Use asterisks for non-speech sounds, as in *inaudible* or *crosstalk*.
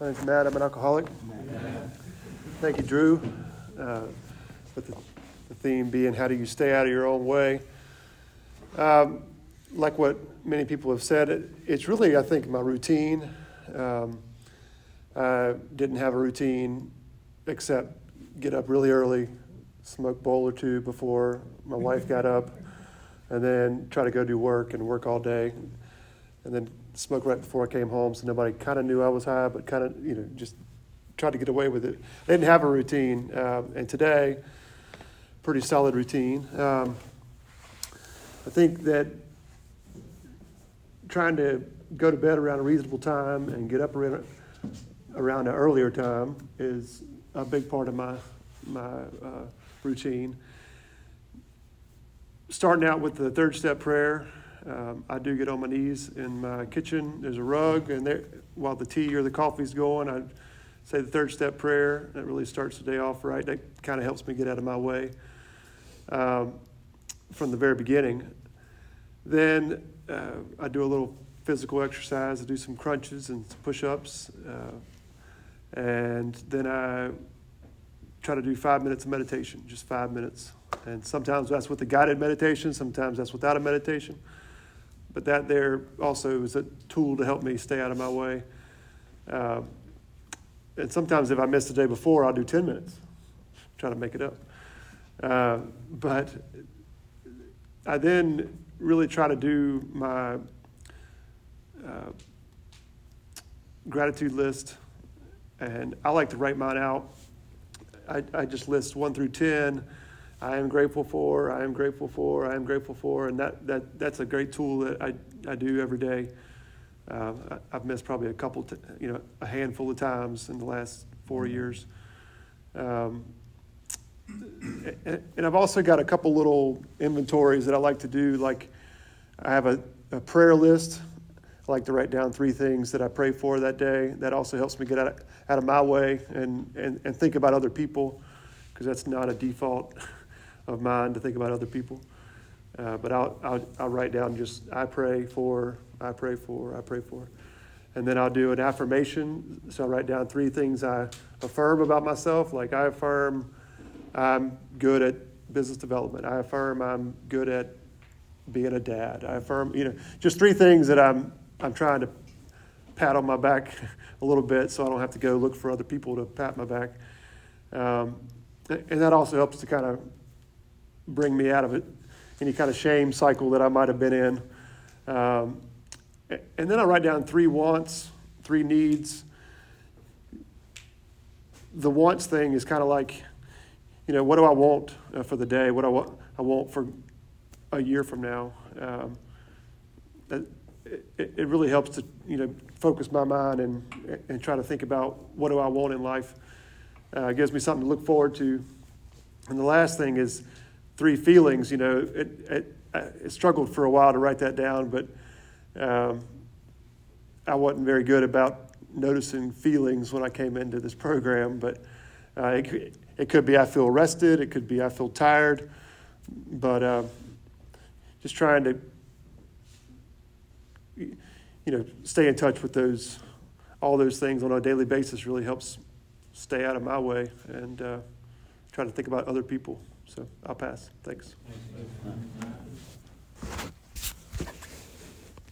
My name's Matt. I'm an alcoholic. Thank you, Drew, uh, with the, the, theme being how do you stay out of your own way. Um, like what many people have said, it, it's really, I think, my routine. Um, I didn't have a routine except get up really early, smoke bowl or two before my wife got up, and then try to go do work and work all day, and then smoke right before I came home, so nobody kind of knew I was high, but kind of you know just tried to get away with it. I didn't have a routine, um, and today, pretty solid routine. Um, I think that trying to go to bed around a reasonable time and get up around, around an earlier time is a big part of my my uh, routine. Starting out with the third step prayer, um, I do get on my knees in my kitchen. There's a rug, and there, while the tea or the coffee's going, I say the third step prayer. That really starts the day off right. That kind of helps me get out of my way um, from the very beginning. Then uh, I do a little physical exercise. I do some crunches and push ups. Uh, and then I try to do five minutes of meditation, just five minutes. And sometimes that's with a guided meditation, sometimes that's without a meditation. But that there also is a tool to help me stay out of my way. Uh, and sometimes if I miss the day before, I'll do 10 minutes, try to make it up. Uh, but I then really try to do my uh, gratitude list, and I like to write mine out. I, I just list one through 10 I am grateful for, I am grateful for, I am grateful for, and that, that that's a great tool that I, I do every day. Uh, I, have missed probably a couple, t- you know, a handful of times in the last four years. Um, and, and, I've also got a couple little inventories that I like to do. Like I have a, a prayer list. I like to write down three things that I pray for that day. That also helps me get out of, out of my way and, and, and think about other people because that's not a default *laughs* of mine to think about other people. Uh, but I'll, I'll, I'll write down just, I pray for, I pray for, I pray for. And then I'll do an affirmation. So I'll write down three things I affirm about myself. Like I affirm I'm good at business development. I affirm I'm good at being a dad. I affirm, you know, just three things that I'm, I'm trying to pat on my back *laughs* a little bit so I don't have to go look for other people to pat my back. Um, and that also helps to kind of bring me out of it, any kind of shame cycle that I might have been in. Um, and then I write down three wants, three needs. The wants thing is kind of like, you know, what do I want uh, for the day? What do I want, I want for a year from now? Um, it, it really helps to, you know, focus my mind and, and try to think about what do I want in life. Uh, it gives me something to look forward to. And the last thing is three feelings, you know, it, it, I struggled for a while to write that down, but um, I wasn't very good about noticing feelings when I came into this program. But uh, it, it could be I feel rested, it could be I feel tired, but uh, just trying to, you know, stay in touch with those, all those things on a daily basis really helps stay out of my way and uh, try to think about other people. So I'll pass. Thanks.